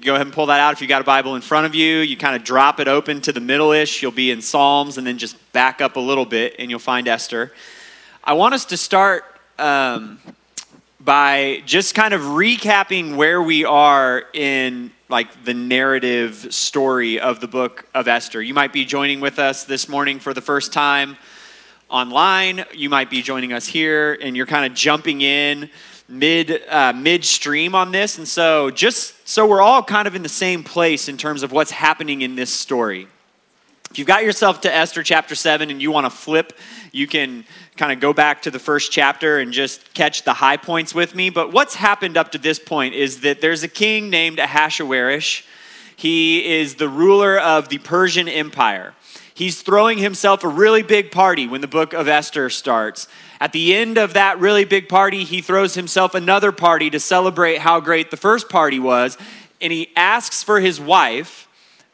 Go ahead and pull that out if you got a Bible in front of you. You kind of drop it open to the middle ish. You'll be in Psalms and then just back up a little bit and you'll find Esther. I want us to start um, by just kind of recapping where we are in like the narrative story of the book of Esther. You might be joining with us this morning for the first time online. You might be joining us here and you're kind of jumping in mid uh, midstream on this. And so just so we're all kind of in the same place in terms of what's happening in this story. If you've got yourself to esther chapter 7 and you want to flip you can kind of go back to the first chapter and just catch the high points with me. But what's happened up to this point is that there's a king named ahasuerus. He is the ruler of the persian empire he's throwing himself a really big party when the book of esther starts at the end of that really big party, he throws himself another party to celebrate how great the first party was. And he asks for his wife,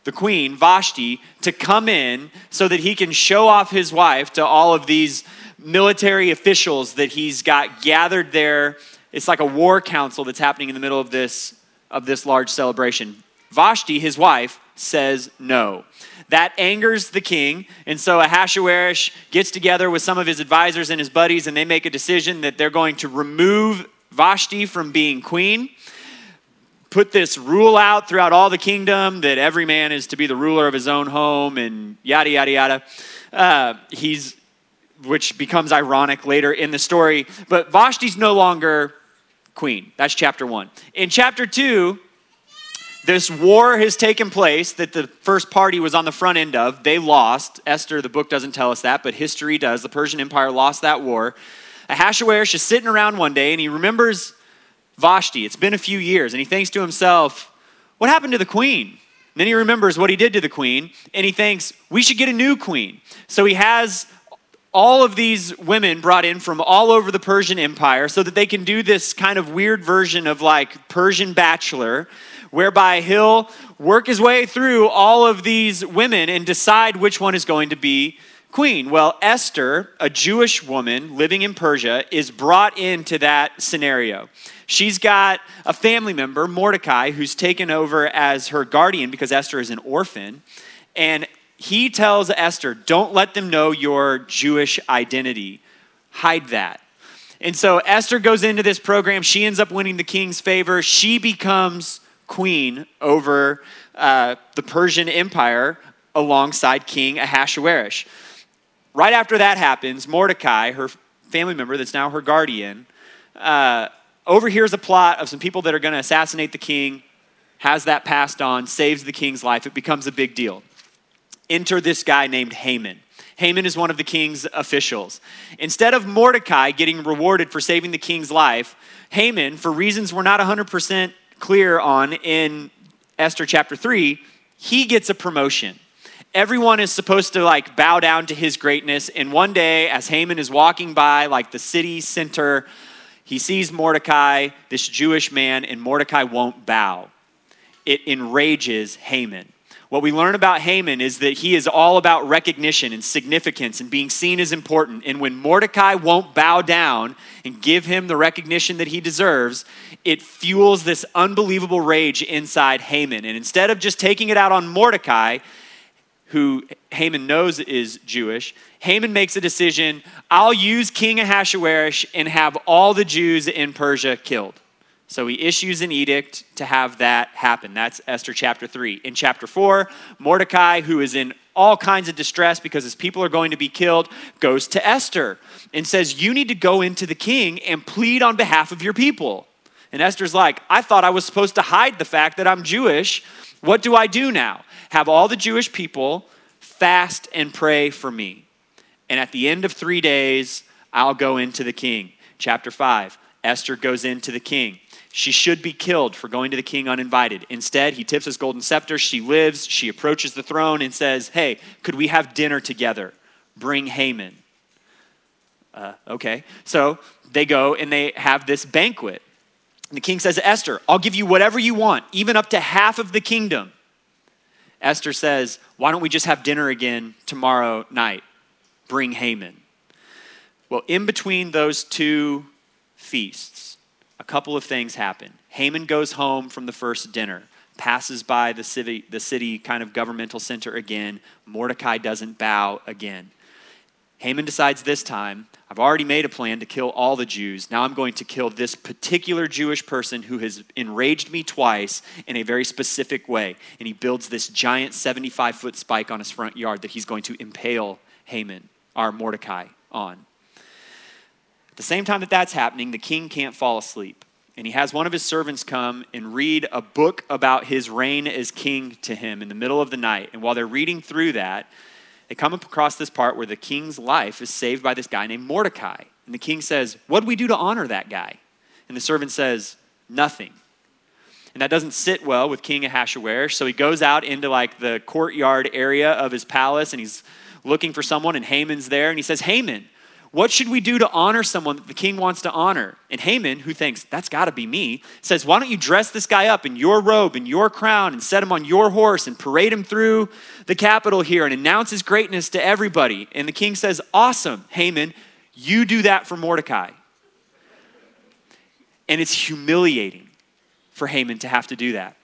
the queen, Vashti, to come in so that he can show off his wife to all of these military officials that he's got gathered there. It's like a war council that's happening in the middle of this, of this large celebration. Vashti, his wife, says no. That angers the king, and so Ahasuerus gets together with some of his advisors and his buddies, and they make a decision that they're going to remove Vashti from being queen, put this rule out throughout all the kingdom that every man is to be the ruler of his own home, and yada, yada, yada. Uh, he's, which becomes ironic later in the story, but Vashti's no longer queen. That's chapter one. In chapter two, this war has taken place that the first party was on the front end of. They lost. Esther, the book doesn't tell us that, but history does. The Persian Empire lost that war. Ahasuerus is sitting around one day and he remembers Vashti. It's been a few years and he thinks to himself, What happened to the queen? And then he remembers what he did to the queen and he thinks, We should get a new queen. So he has all of these women brought in from all over the Persian Empire so that they can do this kind of weird version of like Persian bachelor whereby he'll work his way through all of these women and decide which one is going to be queen. Well, Esther, a Jewish woman living in Persia, is brought into that scenario. She's got a family member, Mordecai, who's taken over as her guardian because Esther is an orphan. And he tells Esther, Don't let them know your Jewish identity, hide that. And so Esther goes into this program. She ends up winning the king's favor. She becomes queen over uh, the Persian Empire alongside King Ahasuerus. Right after that happens, Mordecai, her family member that's now her guardian, uh, overhears a plot of some people that are going to assassinate the king, has that passed on, saves the king's life. It becomes a big deal. Enter this guy named Haman. Haman is one of the king's officials. Instead of Mordecai getting rewarded for saving the king's life, Haman, for reasons we're not 100% clear on in Esther chapter 3, he gets a promotion. Everyone is supposed to like bow down to his greatness. And one day, as Haman is walking by like the city center, he sees Mordecai, this Jewish man, and Mordecai won't bow. It enrages Haman. What we learn about Haman is that he is all about recognition and significance and being seen as important. And when Mordecai won't bow down and give him the recognition that he deserves, it fuels this unbelievable rage inside Haman. And instead of just taking it out on Mordecai, who Haman knows is Jewish, Haman makes a decision I'll use King Ahasuerus and have all the Jews in Persia killed. So he issues an edict to have that happen. That's Esther chapter 3. In chapter 4, Mordecai, who is in all kinds of distress because his people are going to be killed, goes to Esther and says, You need to go into the king and plead on behalf of your people. And Esther's like, I thought I was supposed to hide the fact that I'm Jewish. What do I do now? Have all the Jewish people fast and pray for me. And at the end of three days, I'll go into the king. Chapter 5, Esther goes into the king. She should be killed for going to the king uninvited. Instead, he tips his golden scepter. She lives. She approaches the throne and says, Hey, could we have dinner together? Bring Haman. Uh, okay. So they go and they have this banquet. And the king says, Esther, I'll give you whatever you want, even up to half of the kingdom. Esther says, Why don't we just have dinner again tomorrow night? Bring Haman. Well, in between those two feasts, a couple of things happen. Haman goes home from the first dinner. passes by the city, the city kind of governmental center again. Mordecai doesn't bow again. Haman decides this time, I've already made a plan to kill all the Jews. Now I'm going to kill this particular Jewish person who has enraged me twice in a very specific way. And he builds this giant 75 foot spike on his front yard that he's going to impale Haman, our Mordecai, on. The same time that that's happening, the king can't fall asleep. And he has one of his servants come and read a book about his reign as king to him in the middle of the night. And while they're reading through that, they come across this part where the king's life is saved by this guy named Mordecai. And the king says, What do we do to honor that guy? And the servant says, Nothing. And that doesn't sit well with King Ahasuerus. So he goes out into like the courtyard area of his palace and he's looking for someone, and Haman's there. And he says, Haman, what should we do to honor someone that the king wants to honor? And Haman, who thinks, that's got to be me, says, Why don't you dress this guy up in your robe and your crown and set him on your horse and parade him through the capital here and announce his greatness to everybody? And the king says, Awesome, Haman, you do that for Mordecai. And it's humiliating for Haman to have to do that.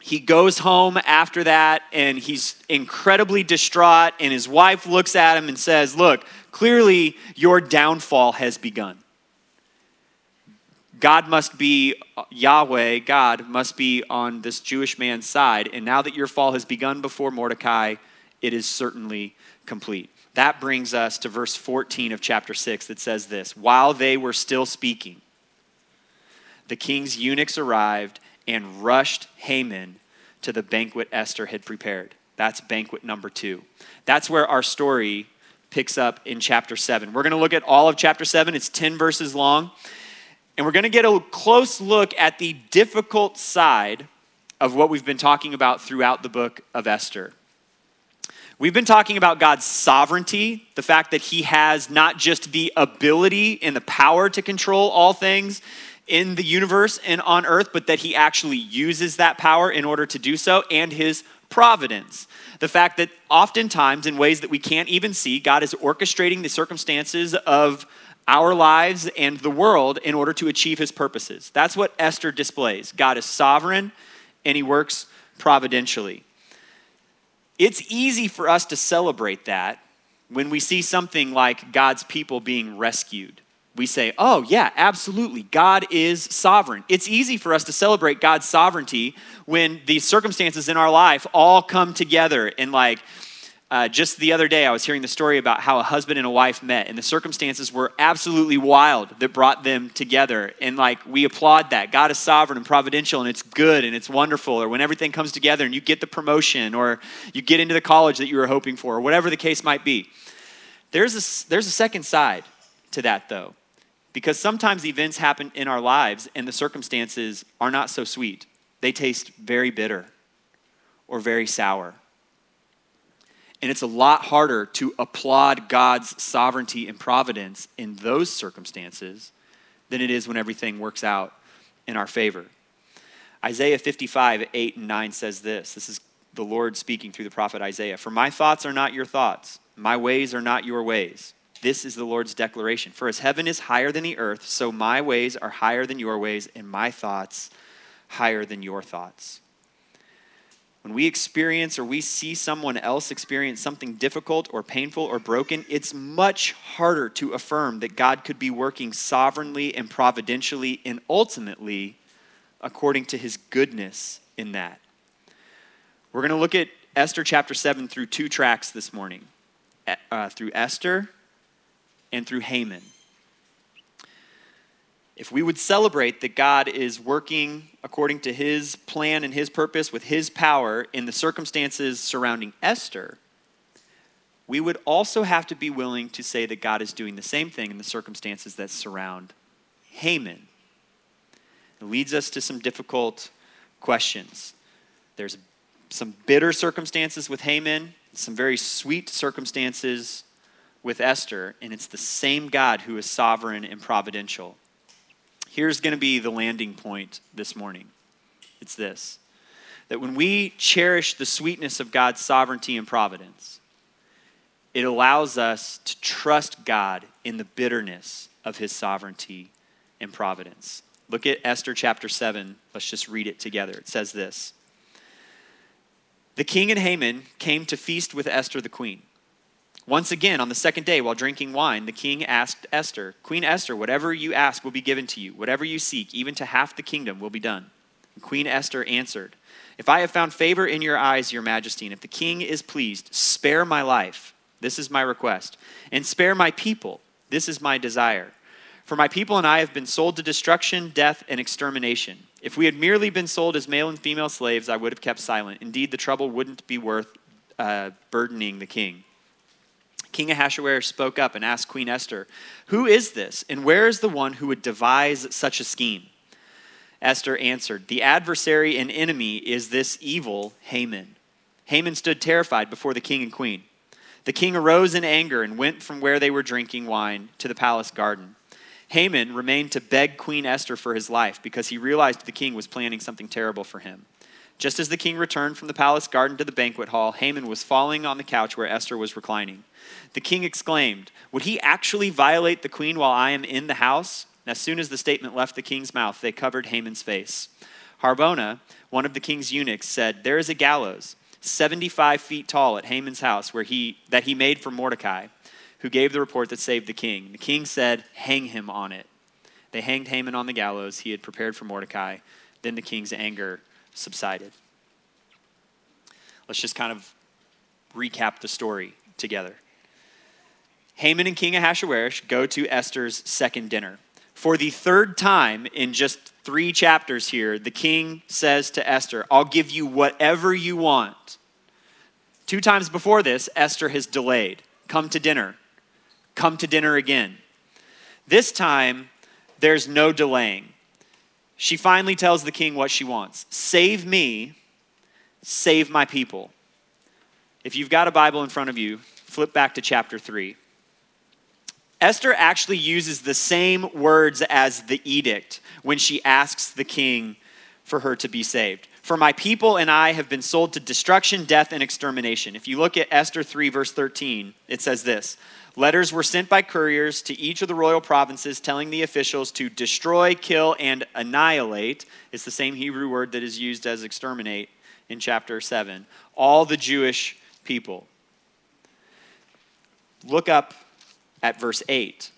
He goes home after that and he's incredibly distraught, and his wife looks at him and says, Look, Clearly, your downfall has begun. God must be, Yahweh, God, must be on this Jewish man's side. And now that your fall has begun before Mordecai, it is certainly complete. That brings us to verse 14 of chapter 6 that says this While they were still speaking, the king's eunuchs arrived and rushed Haman to the banquet Esther had prepared. That's banquet number two. That's where our story picks up in chapter 7. We're going to look at all of chapter 7, it's 10 verses long. And we're going to get a close look at the difficult side of what we've been talking about throughout the book of Esther. We've been talking about God's sovereignty, the fact that He has not just the ability and the power to control all things in the universe and on earth, but that He actually uses that power in order to do so, and His providence the fact that oftentimes, in ways that we can't even see, God is orchestrating the circumstances of our lives and the world in order to achieve his purposes. That's what Esther displays. God is sovereign and he works providentially. It's easy for us to celebrate that when we see something like God's people being rescued we say, oh, yeah, absolutely. God is sovereign. It's easy for us to celebrate God's sovereignty when the circumstances in our life all come together. And, like, uh, just the other day, I was hearing the story about how a husband and a wife met, and the circumstances were absolutely wild that brought them together. And, like, we applaud that. God is sovereign and providential, and it's good and it's wonderful. Or when everything comes together and you get the promotion, or you get into the college that you were hoping for, or whatever the case might be. There's a, there's a second side to that, though. Because sometimes events happen in our lives and the circumstances are not so sweet. They taste very bitter or very sour. And it's a lot harder to applaud God's sovereignty and providence in those circumstances than it is when everything works out in our favor. Isaiah 55, 8 and 9 says this. This is the Lord speaking through the prophet Isaiah. For my thoughts are not your thoughts, my ways are not your ways this is the Lord's declaration. For as heaven is higher than the earth, so my ways are higher than your ways, and my thoughts higher than your thoughts. When we experience or we see someone else experience something difficult or painful or broken, it's much harder to affirm that God could be working sovereignly and providentially and ultimately according to his goodness in that. We're going to look at Esther chapter 7 through two tracks this morning uh, through Esther and through Haman. If we would celebrate that God is working according to his plan and his purpose with his power in the circumstances surrounding Esther, we would also have to be willing to say that God is doing the same thing in the circumstances that surround Haman. It leads us to some difficult questions. There's some bitter circumstances with Haman, some very sweet circumstances with Esther, and it's the same God who is sovereign and providential. Here's going to be the landing point this morning it's this that when we cherish the sweetness of God's sovereignty and providence, it allows us to trust God in the bitterness of his sovereignty and providence. Look at Esther chapter 7. Let's just read it together. It says this The king and Haman came to feast with Esther the queen. Once again, on the second day, while drinking wine, the king asked Esther, Queen Esther, whatever you ask will be given to you. Whatever you seek, even to half the kingdom, will be done. And Queen Esther answered, If I have found favor in your eyes, your majesty, and if the king is pleased, spare my life. This is my request. And spare my people. This is my desire. For my people and I have been sold to destruction, death, and extermination. If we had merely been sold as male and female slaves, I would have kept silent. Indeed, the trouble wouldn't be worth uh, burdening the king. King Ahasuerus spoke up and asked Queen Esther, Who is this, and where is the one who would devise such a scheme? Esther answered, The adversary and enemy is this evil Haman. Haman stood terrified before the king and queen. The king arose in anger and went from where they were drinking wine to the palace garden. Haman remained to beg Queen Esther for his life because he realized the king was planning something terrible for him. Just as the king returned from the palace garden to the banquet hall, Haman was falling on the couch where Esther was reclining. The king exclaimed, Would he actually violate the queen while I am in the house? And as soon as the statement left the king's mouth, they covered Haman's face. Harbona, one of the king's eunuchs, said, There is a gallows, 75 feet tall, at Haman's house where he, that he made for Mordecai, who gave the report that saved the king. The king said, Hang him on it. They hanged Haman on the gallows he had prepared for Mordecai. Then the king's anger subsided. Let's just kind of recap the story together. Haman and King Ahasuerus go to Esther's second dinner. For the third time in just three chapters here, the king says to Esther, I'll give you whatever you want. Two times before this, Esther has delayed. Come to dinner. Come to dinner again. This time, there's no delaying. She finally tells the king what she wants Save me, save my people. If you've got a Bible in front of you, flip back to chapter 3. Esther actually uses the same words as the edict when she asks the king for her to be saved. For my people and I have been sold to destruction, death, and extermination. If you look at Esther 3, verse 13, it says this Letters were sent by couriers to each of the royal provinces telling the officials to destroy, kill, and annihilate. It's the same Hebrew word that is used as exterminate in chapter 7. All the Jewish people. Look up at verse 8.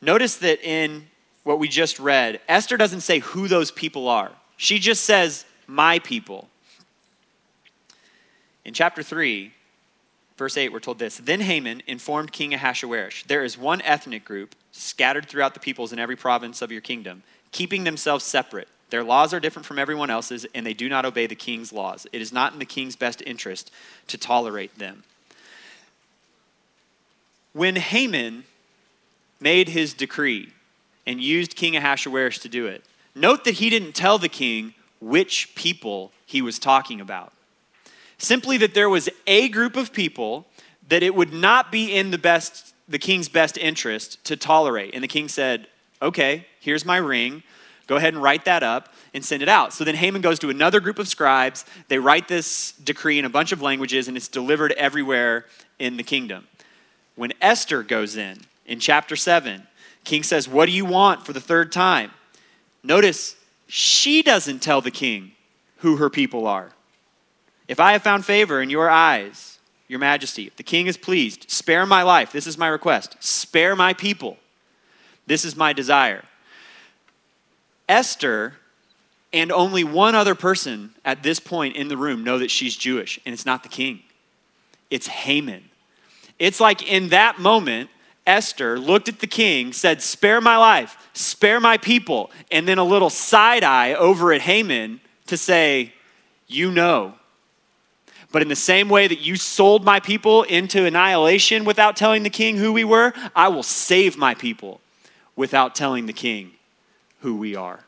Notice that in what we just read, Esther doesn't say who those people are. She just says, my people. In chapter 3, verse 8, we're told this Then Haman informed King Ahasuerus, There is one ethnic group scattered throughout the peoples in every province of your kingdom, keeping themselves separate. Their laws are different from everyone else's, and they do not obey the king's laws. It is not in the king's best interest to tolerate them. When Haman made his decree and used King Ahasuerus to do it, note that he didn't tell the king which people he was talking about. Simply that there was a group of people that it would not be in the best the king's best interest to tolerate. And the king said, "Okay, here's my ring. Go ahead and write that up and send it out." So then Haman goes to another group of scribes. They write this decree in a bunch of languages and it's delivered everywhere in the kingdom. When Esther goes in, in chapter 7, king says, What do you want for the third time? Notice, she doesn't tell the king who her people are. If I have found favor in your eyes, your majesty, if the king is pleased, spare my life. This is my request. Spare my people. This is my desire. Esther and only one other person at this point in the room know that she's Jewish, and it's not the king, it's Haman. It's like in that moment, Esther looked at the king, said, Spare my life, spare my people, and then a little side eye over at Haman to say, You know. But in the same way that you sold my people into annihilation without telling the king who we were, I will save my people without telling the king who we are.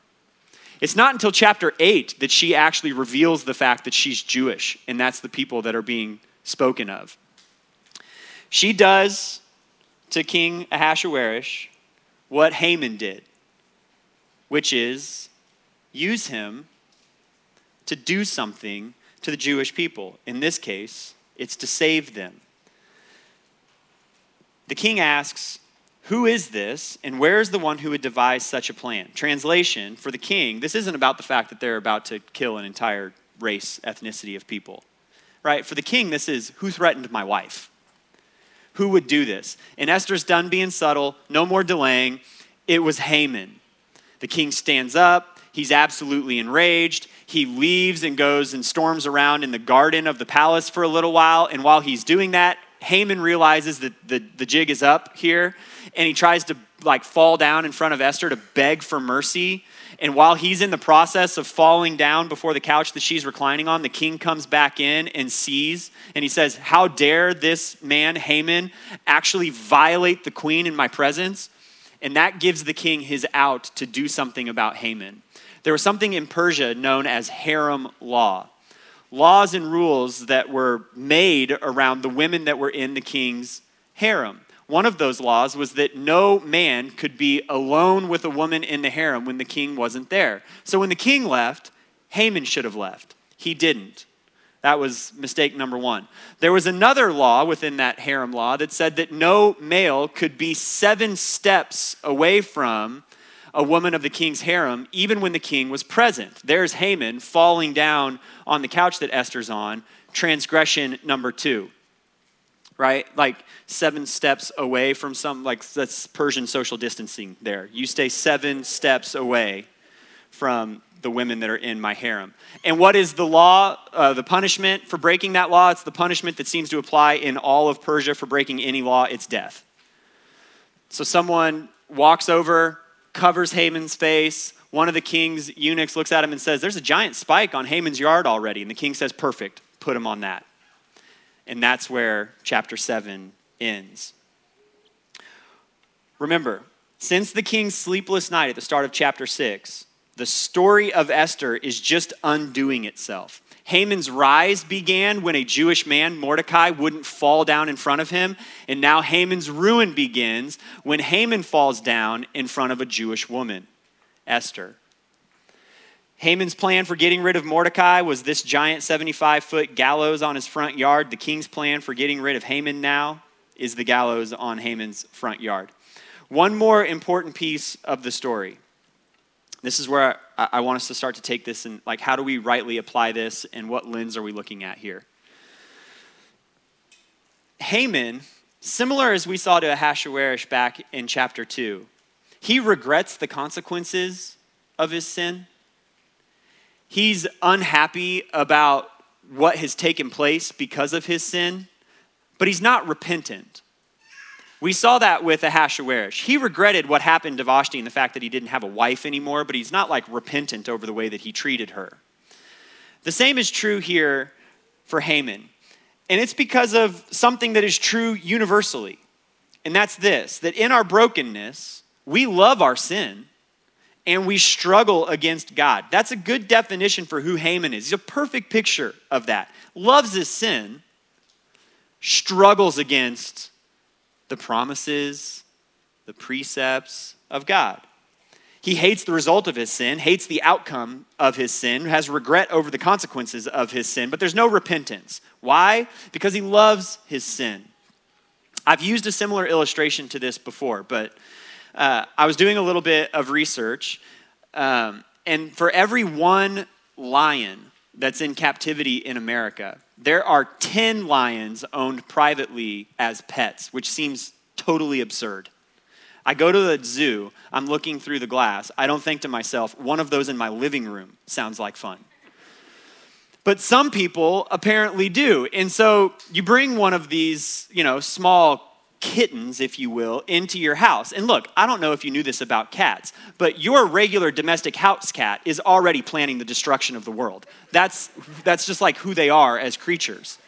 It's not until chapter 8 that she actually reveals the fact that she's Jewish, and that's the people that are being spoken of. She does to King Ahasuerus what Haman did, which is use him to do something to the Jewish people. In this case, it's to save them. The king asks, Who is this, and where is the one who would devise such a plan? Translation For the king, this isn't about the fact that they're about to kill an entire race, ethnicity of people. Right? For the king, this is who threatened my wife? Who would do this? And Esther's done being subtle, no more delaying. It was Haman. The king stands up. He's absolutely enraged. He leaves and goes and storms around in the garden of the palace for a little while. And while he's doing that, Haman realizes that the, the jig is up here and he tries to like fall down in front of Esther to beg for mercy. And while he's in the process of falling down before the couch that she's reclining on, the king comes back in and sees, and he says, How dare this man, Haman, actually violate the queen in my presence? And that gives the king his out to do something about Haman. There was something in Persia known as harem law laws and rules that were made around the women that were in the king's harem. One of those laws was that no man could be alone with a woman in the harem when the king wasn't there. So when the king left, Haman should have left. He didn't. That was mistake number one. There was another law within that harem law that said that no male could be seven steps away from a woman of the king's harem, even when the king was present. There's Haman falling down on the couch that Esther's on, transgression number two right? Like seven steps away from some, like that's Persian social distancing there. You stay seven steps away from the women that are in my harem. And what is the law, uh, the punishment for breaking that law? It's the punishment that seems to apply in all of Persia for breaking any law, it's death. So someone walks over, covers Haman's face. One of the king's eunuchs looks at him and says, There's a giant spike on Haman's yard already. And the king says, Perfect, put him on that. And that's where chapter 7 ends. Remember, since the king's sleepless night at the start of chapter 6, the story of Esther is just undoing itself. Haman's rise began when a Jewish man, Mordecai, wouldn't fall down in front of him. And now Haman's ruin begins when Haman falls down in front of a Jewish woman, Esther. Haman's plan for getting rid of Mordecai was this giant 75 foot gallows on his front yard. The king's plan for getting rid of Haman now is the gallows on Haman's front yard. One more important piece of the story. This is where I, want us to start to take this and, like, how do we rightly apply this and what lens are we looking at here? Haman, similar as we saw to Ahasuerus back in chapter 2, he regrets the consequences of his sin He's unhappy about what has taken place because of his sin, but he's not repentant. We saw that with Ahasuerus. He regretted what happened to Vashti and the fact that he didn't have a wife anymore, but he's not like repentant over the way that he treated her. The same is true here for Haman. And it's because of something that is true universally. And that's this that in our brokenness, we love our sin, and we struggle against God. That's a good definition for who Haman is. He's a perfect picture of that. Loves his sin, struggles against the promises, the precepts of God. He hates the result of his sin, hates the outcome of his sin, has regret over the consequences of his sin, but there's no repentance. Why? Because he loves his sin. I've used a similar illustration to this before, but uh, I was doing a little bit of research, um, and for every one lion that's in captivity in America, there are 10 lions owned privately as pets, which seems totally absurd. I go to the zoo, I'm looking through the glass. I don't think to myself, one of those in my living room sounds like fun. But some people apparently do. And so you bring one of these, you know, small kittens, if you will, into your house. And look, I don't know if you knew this about cats, but your regular domestic house cat is already planning the destruction of the world. That's, that's just like who they are as creatures.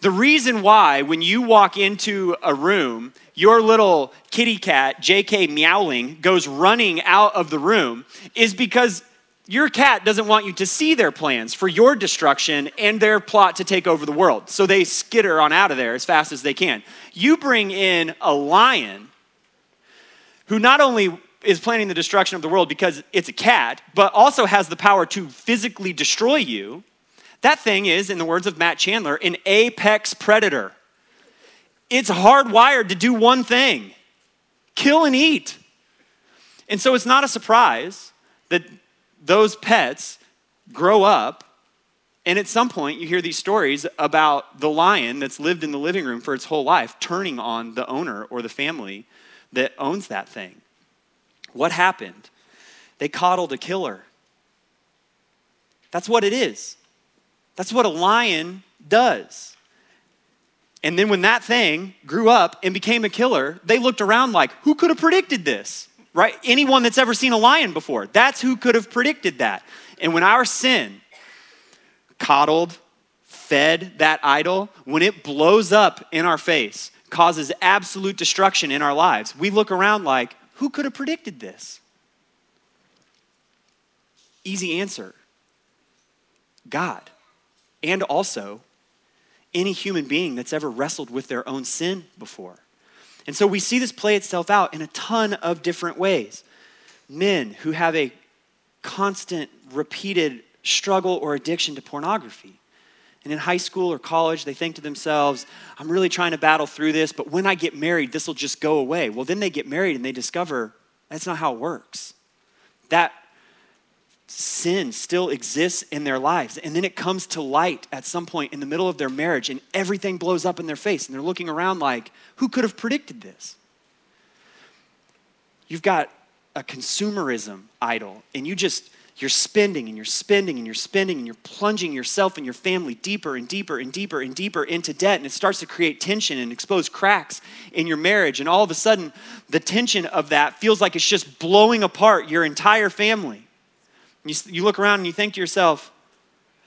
The reason why, when you walk into a room, your little kitty cat, JK Meowling, goes running out of the room is because your cat doesn't want you to see their plans for your destruction and their plot to take over the world. So they skitter on out of there as fast as they can. You bring in a lion who not only is planning the destruction of the world because it's a cat, but also has the power to physically destroy you. That thing is, in the words of Matt Chandler, an apex predator. It's hardwired to do one thing kill and eat. And so it's not a surprise that those pets grow up And at some point, you hear these stories about the lion that's lived in the living room for its whole life turning on the owner or the family that owns that thing. What happened? They coddled a killer. That's what it is. That's what a lion does. And then when that thing grew up and became a killer, they looked around like, who could have predicted this? Right? Anyone that's ever seen a lion before. That's who could have predicted that. And when our sin coddled, fed that idol, when it blows up in our face, causes absolute destruction in our lives, we look around like, who could have predicted this? Easy answer God. And also, any human being that's ever wrestled with their own sin before. And so we see this play itself out in a ton of different ways. Men who have a constant, repeated struggle or addiction to pornography. And in high school or college, they think to themselves, I'm really trying to battle through this, but when I get married, this will just go away. Well, then they get married and they discover that's not how it works. That sin still exists in their lives. And then it comes to light at some point in the middle of their marriage, and everything blows up in their face. And they're looking around like, who could have predicted this? You've got a consumerism idol, and you just you're spending and you're spending and you're spending and you're plunging yourself and your family deeper and deeper and deeper and deeper into debt. And it starts to create tension and expose cracks in your marriage. And all of a sudden, the tension of that feels like it's just blowing apart your entire family. You, you look around and you think to yourself,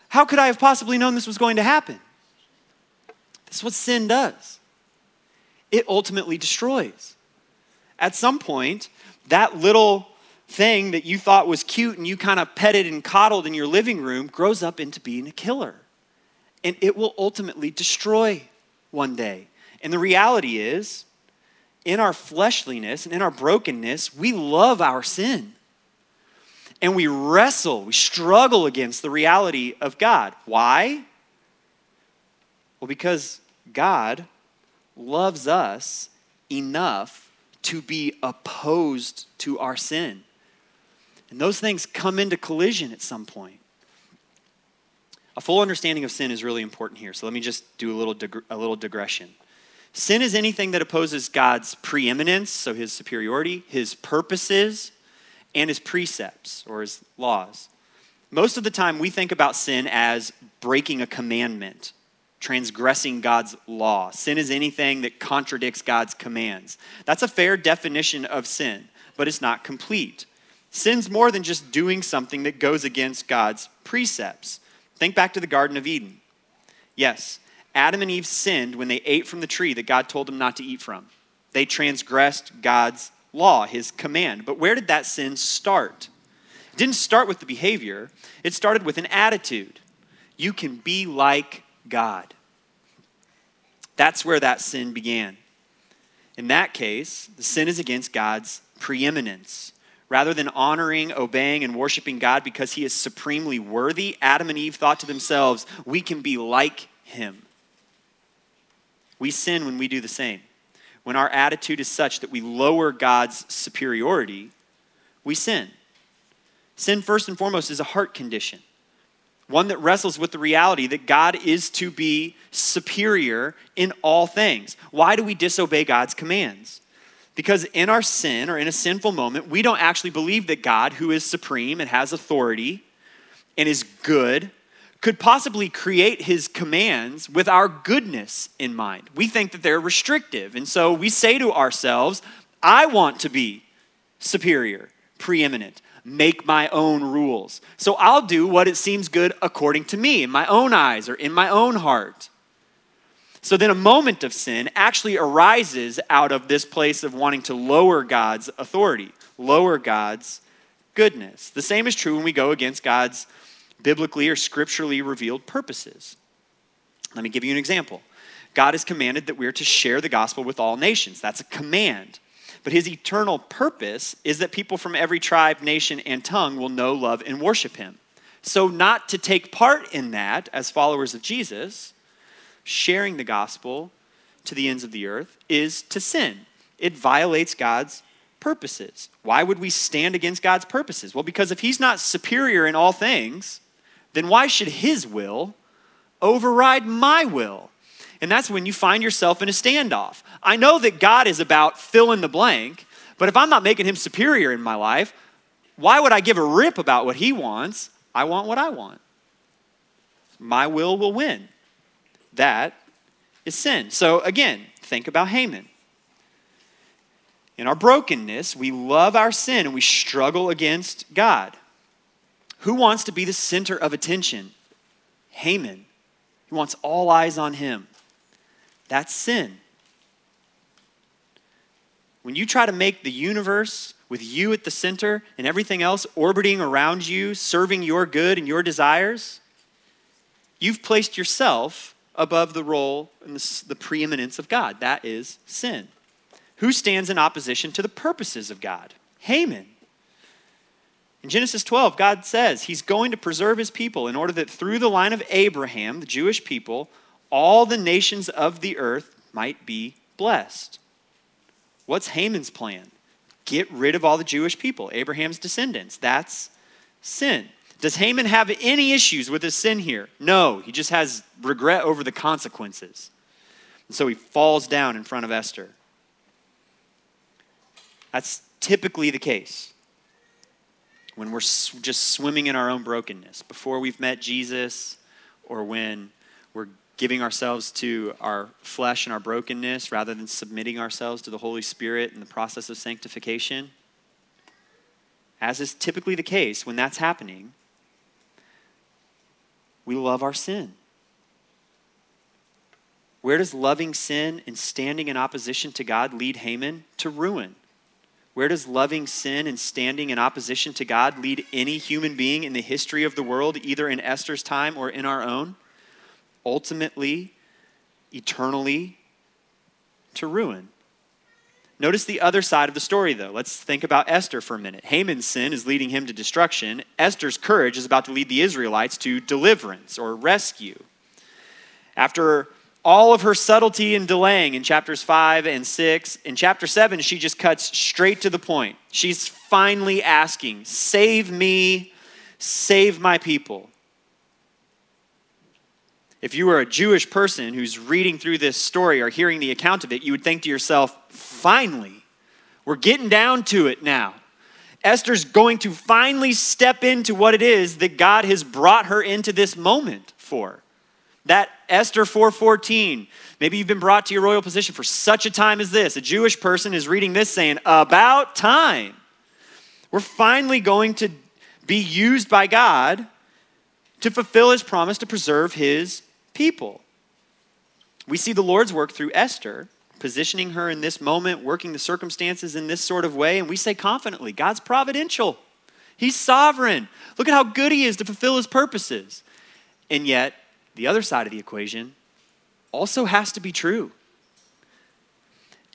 how could I have possibly known this was going to happen? That's what sin does. It ultimately destroys. At some point, that little thing that you thought was cute and you kind of petted and coddled in your living room grows up into being a killer. And it will ultimately destroy one day. And the reality is, in our fleshliness and in our brokenness, we love our sin. And we wrestle, we struggle against the reality of God. Why? Well, because God loves us enough to be opposed to our sin. And those things come into collision at some point. A full understanding of sin is really important here. So let me just do a little, a little digression. Sin is anything that opposes God's preeminence, so his superiority, his purposes, and his precepts or his laws. Most of the time, we think about sin as breaking a commandment, transgressing God's law. Sin is anything that contradicts God's commands. That's a fair definition of sin, but it's not complete. Sin's more than just doing something that goes against God's precepts. Think back to the Garden of Eden. Yes, Adam and Eve sinned when they ate from the tree that God told them not to eat from. They transgressed God's law, his command. But where did that sin start? It didn't start with the behavior, it started with an attitude. You can be like God. That's where that sin began. In that case, the sin is against God's preeminence. Rather than honoring, obeying, and worshiping God because he is supremely worthy, Adam and Eve thought to themselves, we can be like him. We sin when we do the same. When our attitude is such that we lower God's superiority, we sin. Sin, first and foremost, is a heart condition, one that wrestles with the reality that God is to be superior in all things. Why do we disobey God's commands? Because in our sin or in a sinful moment, we don't actually believe that God, who is supreme and has authority and is good, could possibly create his commands with our goodness in mind. We think that they're restrictive. And so we say to ourselves, I want to be superior, preeminent, make my own rules. So I'll do what it seems good according to me, in my own eyes or in my own heart. So then a moment of sin actually arises out of this place of wanting to lower God's authority, lower God's goodness. The same is true when we go against God's biblically or scripturally revealed purposes. Let me give you an example. God has commanded that we're to share the gospel with all nations. That's a command. But his eternal purpose is that people from every tribe, nation, and tongue will know, love, and worship him. So, not to take part in that as followers of Jesus sharing the gospel to the ends of the earth is to sin. It violates God's purposes. Why would we stand against God's purposes? Well, because if He's not superior in all things, then why should his will override my will? And that's when you find yourself in a standoff. I know that God is about fill in the blank, but if I'm not making him superior in my life, why would I give a rip about what he wants? I want what I want. My will will win. That is sin. So again, think about Haman. In our brokenness, we love our sin and we struggle against God. Who wants to be the center of attention? Haman. He wants all eyes on him. That's sin. When you try to make the universe with you at the center and everything else orbiting around you, serving your good and your desires, you've placed yourself above the role and the, preeminence of God. That is sin. Who stands in opposition to the purposes of God? Haman. In Genesis 12, God says he's going to preserve his people in order that through the line of Abraham, the Jewish people, all the nations of the earth might be blessed. What's Haman's plan? Get rid of all the Jewish people, Abraham's descendants. That's sin. Does Haman have any issues with his sin here? No, he just has regret over the consequences. And so he falls down in front of Esther. That's typically the case when we're just swimming in our own brokenness, before we've met Jesus, or when we're giving ourselves to our flesh and our brokenness rather than submitting ourselves to the Holy Spirit in the process of sanctification. As is typically the case when that's happening, we love our sin. Where does loving sin and standing in opposition to God lead Haman? To ruin. Where does loving sin and standing in opposition to God lead any human being in the history of the world, either in Esther's time or in our own? ultimately, eternally, to ruin. Notice the other side of the story, though. Let's think about Esther for a minute. Haman's sin is leading him to destruction. Esther's courage is about to lead the Israelites to deliverance or rescue. After all of her subtlety and delaying in chapters 5 and 6, in chapter 7, she just cuts straight to the point. She's finally asking, Save me, save my people. If you were a Jewish person who's reading through this story or hearing the account of it, you would think to yourself, finally, we're getting down to it now. Esther's going to finally step into what it is that God has brought her into this moment for. That Esther 4:14. Maybe you've been brought to your royal position for such a time as this. A Jewish person is reading this saying, "About time. We're finally going to be used by God to fulfill his promise to preserve his people. We see the Lord's work through Esther, positioning her in this moment, working the circumstances in this sort of way, and we say confidently God's providential. He's sovereign. Look at how good he is to fulfill his purposes. And yet, the other side of the equation also has to be true.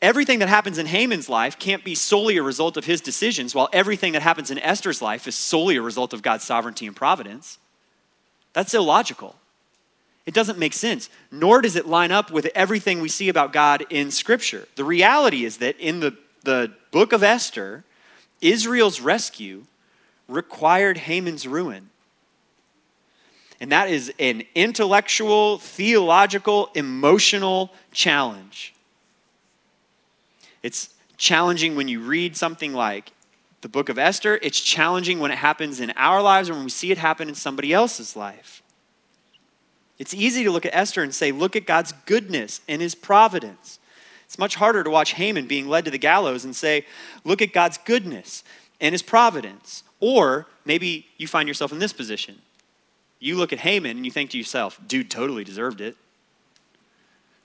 Everything that happens in Haman's life can't be solely a result of his decisions, while everything that happens in Esther's life is solely a result of God's sovereignty and providence. That's illogical. It doesn't make sense, nor does it line up with everything we see about God in Scripture. The reality is that in the, the book of Esther, Israel's rescue required Haman's ruin. And that is an intellectual, theological, emotional challenge. It's challenging when you read something like the book of Esther. It's challenging when it happens in our lives or when we see it happen in somebody else's life. It's easy to look at Esther and say, look at God's goodness and his providence. It's much harder to watch Haman being led to the gallows and say, look at God's goodness and his providence. Or maybe you find yourself in this position. You look at Haman and you think to yourself, dude totally deserved it.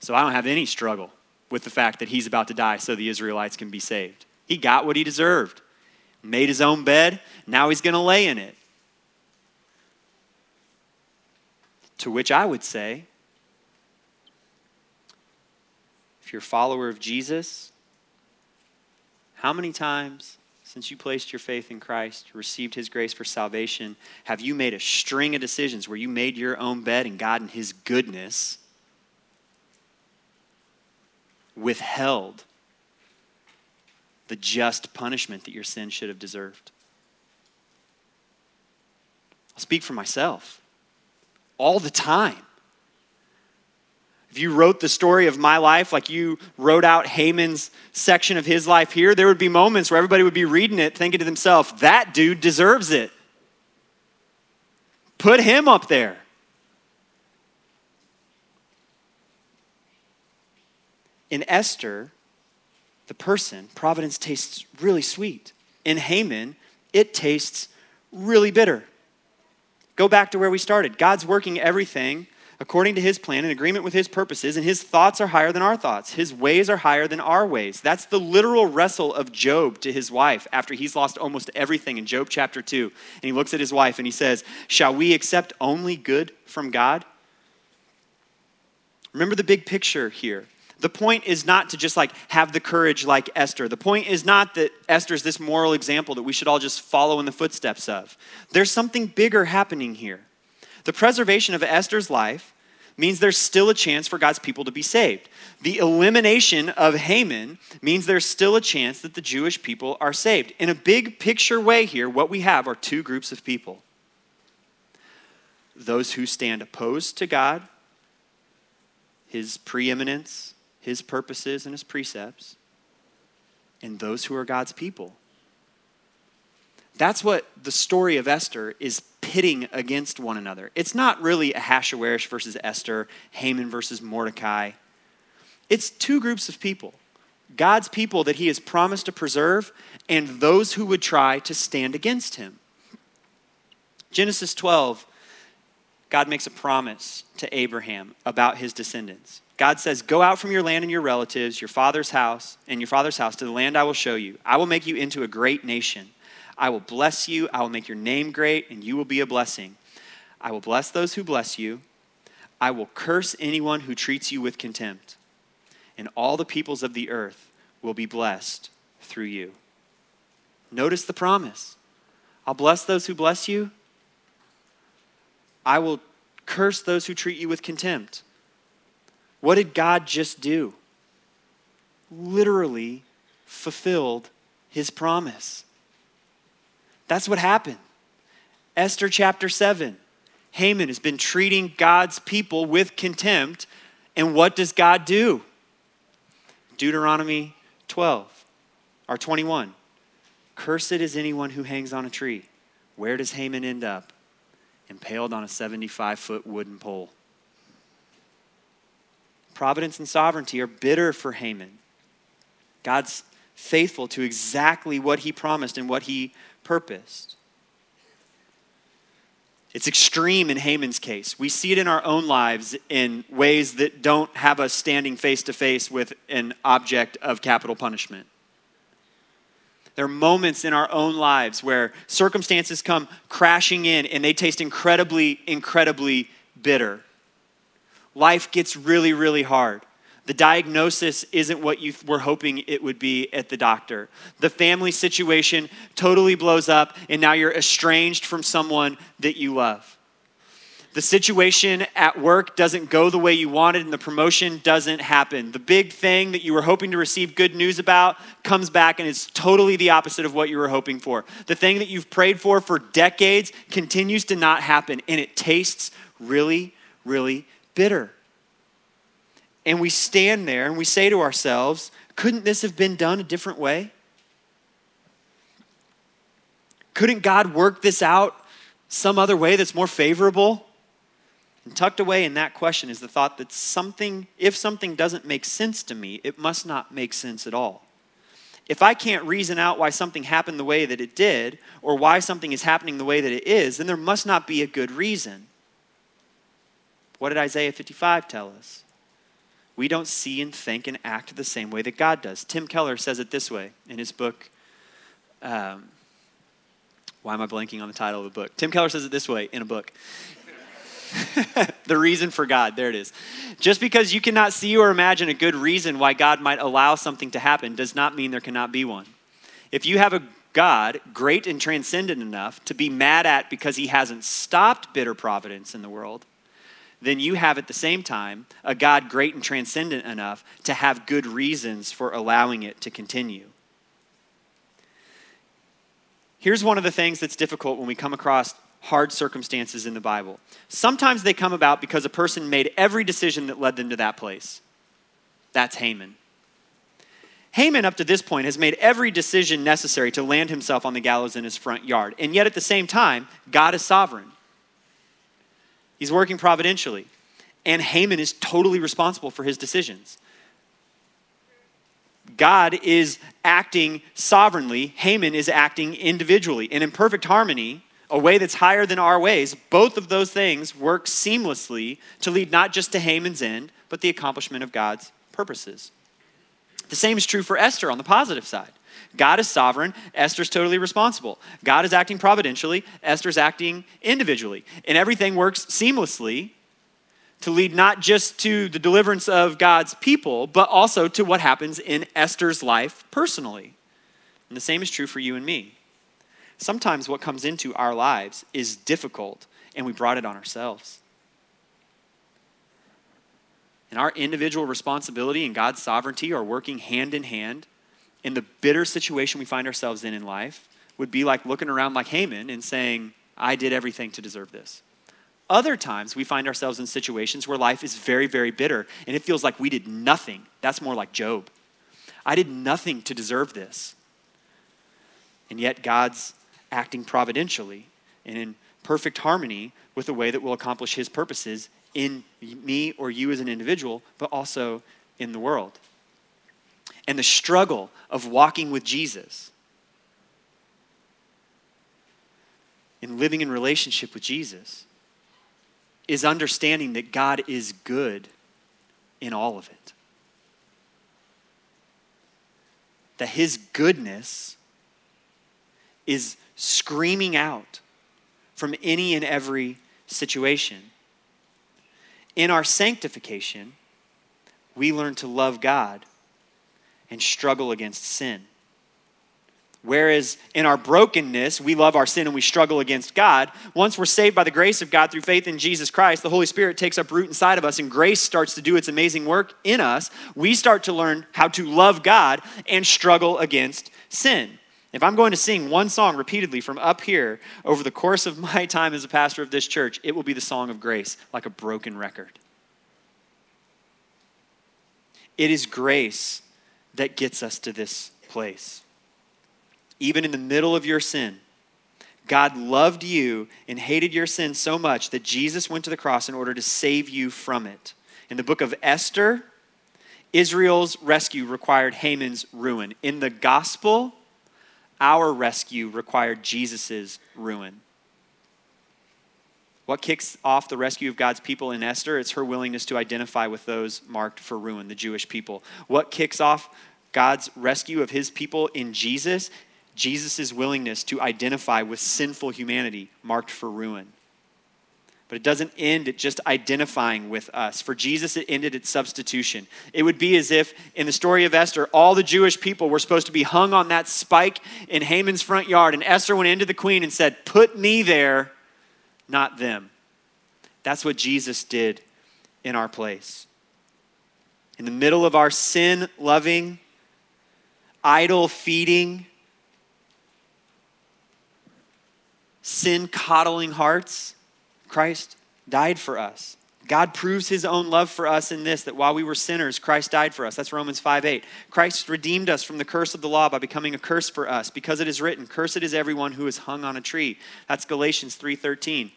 So I don't have any struggle with the fact that he's about to die so the Israelites can be saved. He got what he deserved, made his own bed, now he's going to lay in it. To which I would say, if you're a follower of Jesus, how many times since you placed your faith in Christ, received his grace for salvation, have you made a string of decisions where you made your own bed and God in his goodness withheld the just punishment that your sin should have deserved? I'll speak for myself. all the time. If you wrote the story of my life, like you wrote out Haman's section of his life here, there would be moments where everybody would be reading it thinking to themselves, that dude deserves it. Put him up there. In Esther, the person, providence tastes really sweet. In Haman, it tastes really bitter. Go back to where we started. God's working everything according to his plan in agreement with his purposes, and his thoughts are higher than our thoughts. His ways are higher than our ways. That's the literal wrestle of Job to his wife after he's lost almost everything in Job chapter 2. And he looks at his wife and he says, Shall we accept only good from God? Remember the big picture here. The point is not to just like have the courage like Esther. The point is not that Esther's this moral example that we should all just follow in the footsteps of. There's something bigger happening here. The preservation of Esther's life means there's still a chance for God's people to be saved. The elimination of Haman means there's still a chance that the Jewish people are saved. In a big picture way here, what we have are two groups of people those who stand opposed to God, his preeminence, his purposes and his precepts, and those who are God's people. That's what the story of Esther is pitting against one another. It's not really Ahasuerus versus Esther, Haman versus Mordecai. It's two groups of people God's people that he has promised to preserve, and those who would try to stand against him. Genesis 12, God makes a promise to Abraham about his descendants. God says, Go out from your land and your relatives, your father's house, and your father's house to the land I will show you. I will make you into a great nation. I will bless you. I will make your name great, and you will be a blessing. I will bless those who bless you. I will curse anyone who treats you with contempt. And all the peoples of the earth will be blessed through you. Notice the promise I'll bless those who bless you. I will curse those who treat you with contempt. What did God just do? Literally fulfilled his promise. That's what happened. Esther chapter 7. Haman has been treating God's people with contempt. And what does God do? Deuteronomy 12 or 21. Cursed is anyone who hangs on a tree. Where does Haman end up? Impaled on a 75 foot wooden pole providence and sovereignty are bitter for Haman. God's faithful to exactly what he promised and what he purposed. It's extreme in Haman's case. We see it in our own lives in ways that don't have us standing face to face with an object of capital punishment. There are moments in our own lives where circumstances come crashing in and they taste incredibly, incredibly bitter life gets really, really hard. The diagnosis isn't what you were hoping it would be at the doctor. The family situation totally blows up, and now you're estranged from someone that you love. The situation at work doesn't go the way you wanted, and the promotion doesn't happen. The big thing that you were hoping to receive good news about comes back, and it's totally the opposite of what you were hoping for. The thing that you've prayed for for decades continues to not happen, and it tastes really, really bitter. And we stand there and we say to ourselves, couldn't this have been done a different way? Couldn't God work this out some other way that's more favorable? And tucked away in that question is the thought that something, if something doesn't make sense to me, it must not make sense at all. If I can't reason out why something happened the way that it did, or why something is happening the way that it is, then there must not be a good reason. What did Isaiah 55 tell us? We don't see and think and act the same way that God does. Tim Keller says it this way in his book. Um, why am I blanking on the title of the book? Tim Keller says it this way in a book. the reason for God. There it is. Just because you cannot see or imagine a good reason why God might allow something to happen does not mean there cannot be one. If you have a God great and transcendent enough to be mad at because he hasn't stopped bitter providence in the world, then you have at the same time a God great and transcendent enough to have good reasons for allowing it to continue. Here's one of the things that's difficult when we come across hard circumstances in the Bible. Sometimes they come about because a person made every decision that led them to that place. That's Haman. Haman, up to this point, has made every decision necessary to land himself on the gallows in his front yard. And yet, at the same time, God is sovereign. He's working providentially. And Haman is totally responsible for his decisions. God is acting sovereignly, Haman is acting individually. And in perfect harmony, a way that's higher than our ways, both of those things work seamlessly to lead not just to Haman's end, but the accomplishment of God's purposes. The same is true for Esther on the positive side. God is sovereign, Esther's totally responsible. God is acting providentially, Esther's acting individually. And everything works seamlessly to lead not just to the deliverance of God's people, but also to what happens in Esther's life personally. And the same is true for you and me. Sometimes what comes into our lives is difficult, and we brought it on ourselves. And our individual responsibility and God's sovereignty are working hand in hand. In the bitter situation we find ourselves in in life, would be like looking around like Haman and saying, I did everything to deserve this. Other times, we find ourselves in situations where life is very, very bitter and it feels like we did nothing. That's more like Job. I did nothing to deserve this. And yet, God's acting providentially and in perfect harmony with the way that will accomplish his purposes in me or you as an individual, but also in the world. And the struggle of walking with Jesus and living in relationship with Jesus is understanding that God is good in all of it. That his goodness is screaming out from any and every situation in our sanctification, we learn to love God and struggle against sin. Whereas in our brokenness, we love our sin and we struggle against God. Once we're saved by the grace of God through faith in Jesus Christ, the Holy Spirit takes up root inside of us and grace starts to do its amazing work in us. We start to learn how to love God and struggle against sin. If I'm going to sing one song repeatedly from up here over the course of my time as a pastor of this church, it will be the song of grace, like a broken record. It is grace that gets us to this place. Even in the middle of your sin, God loved you and hated your sin so much that Jesus went to the cross in order to save you from it. In the book of Esther, Israel's rescue required Haman's ruin. In the gospel, our rescue required Jesus' ruin. What kicks off the rescue of God's people in Esther? It's her willingness to identify with those marked for ruin, the Jewish people. What kicks off God's rescue of his people in Jesus? Jesus' willingness to identify with sinful humanity marked for ruin. But it doesn't end at just identifying with us. For Jesus, it ended at substitution. It would be as if, in the story of Esther, all the Jewish people were supposed to be hung on that spike in Haman's front yard, and Esther went into the queen and said, Put me there, not them. That's what Jesus did in our place. In the middle of our sin loving, idol feeding, sin coddling hearts, Christ died for us. God proves his own love for us in this that while we were sinners, Christ died for us. That's Romans 5 8. Christ redeemed us from the curse of the law by becoming a curse for us because it is written, Cursed is everyone who is hung on a tree. That's Galatians 3 13.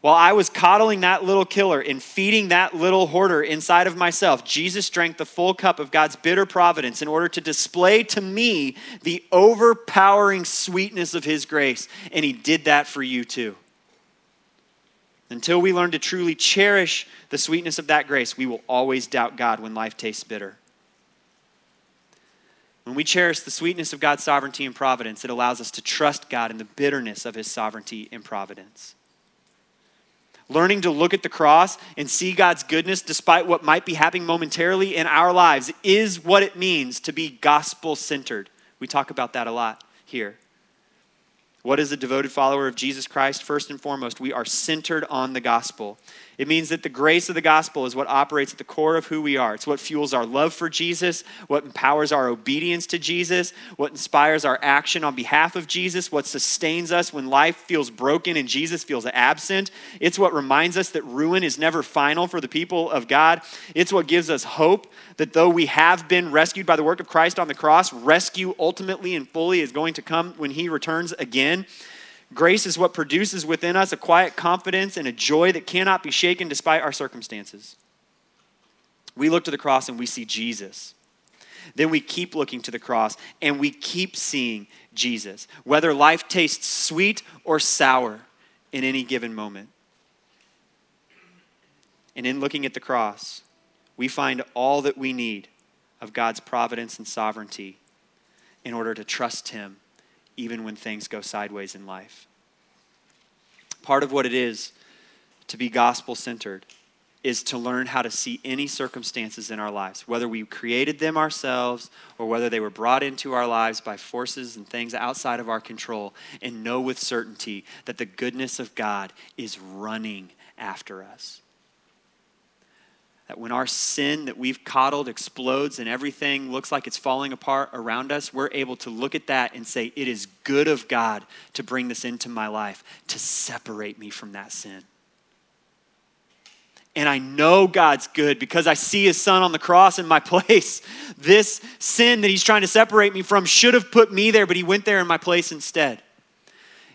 While I was coddling that little killer and feeding that little hoarder inside of myself, Jesus drank the full cup of God's bitter providence in order to display to me the overpowering sweetness of his grace. And he did that for you too. Until we learn to truly cherish the sweetness of that grace, we will always doubt God when life tastes bitter. When we cherish the sweetness of God's sovereignty and providence, it allows us to trust God in the bitterness of his sovereignty and providence. Learning to look at the cross and see God's goodness despite what might be happening momentarily in our lives is what it means to be gospel centered. We talk about that a lot here. What is a devoted follower of Jesus Christ? First and foremost, we are centered on the gospel. It means that the grace of the gospel is what operates at the core of who we are. It's what fuels our love for Jesus, what empowers our obedience to Jesus, what inspires our action on behalf of Jesus, what sustains us when life feels broken and Jesus feels absent. It's what reminds us that ruin is never final for the people of God. It's what gives us hope that though we have been rescued by the work of Christ on the cross, rescue ultimately and fully is going to come when he returns again. Grace is what produces within us a quiet confidence and a joy that cannot be shaken despite our circumstances. We look to the cross and we see Jesus. Then we keep looking to the cross and we keep seeing Jesus, whether life tastes sweet or sour in any given moment. And in looking at the cross, we find all that we need of God's providence and sovereignty in order to trust Him even when things go sideways in life. Part of what it is to be gospel centered is to learn how to see any circumstances in our lives, whether we created them ourselves or whether they were brought into our lives by forces and things outside of our control, and know with certainty that the goodness of God is running after us. That when our sin that we've coddled explodes and everything looks like it's falling apart around us, we're able to look at that and say, It is good of God to bring this into my life, to separate me from that sin. And I know God's good because I see his son on the cross in my place. This sin that he's trying to separate me from should have put me there, but he went there in my place instead.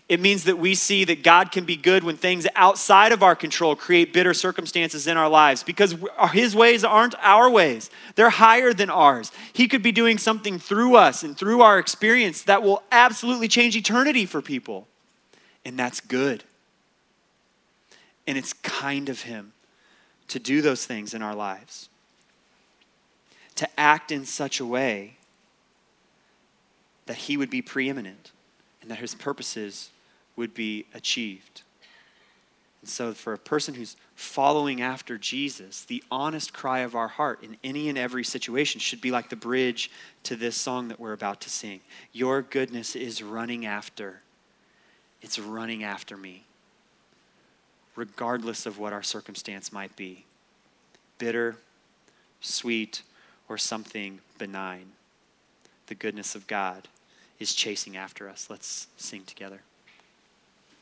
It means that we see that God can be good when things outside of our control create bitter circumstances in our lives because His ways aren't our ways. They're higher than ours. He could be doing something through us and through our experience that will absolutely change eternity for people. And that's good. And it's kind of Him to do those things in our lives, to act in such a way that He would be preeminent and that His purposes would be achieved. And so, for a person who's following after Jesus, the honest cry of our heart in any and every situation should be like the bridge to this song that we're about to sing. Your goodness is running after, it's running after me, regardless of what our circumstance might be bitter, sweet, or something benign. The goodness of God is chasing after us. Let's sing together.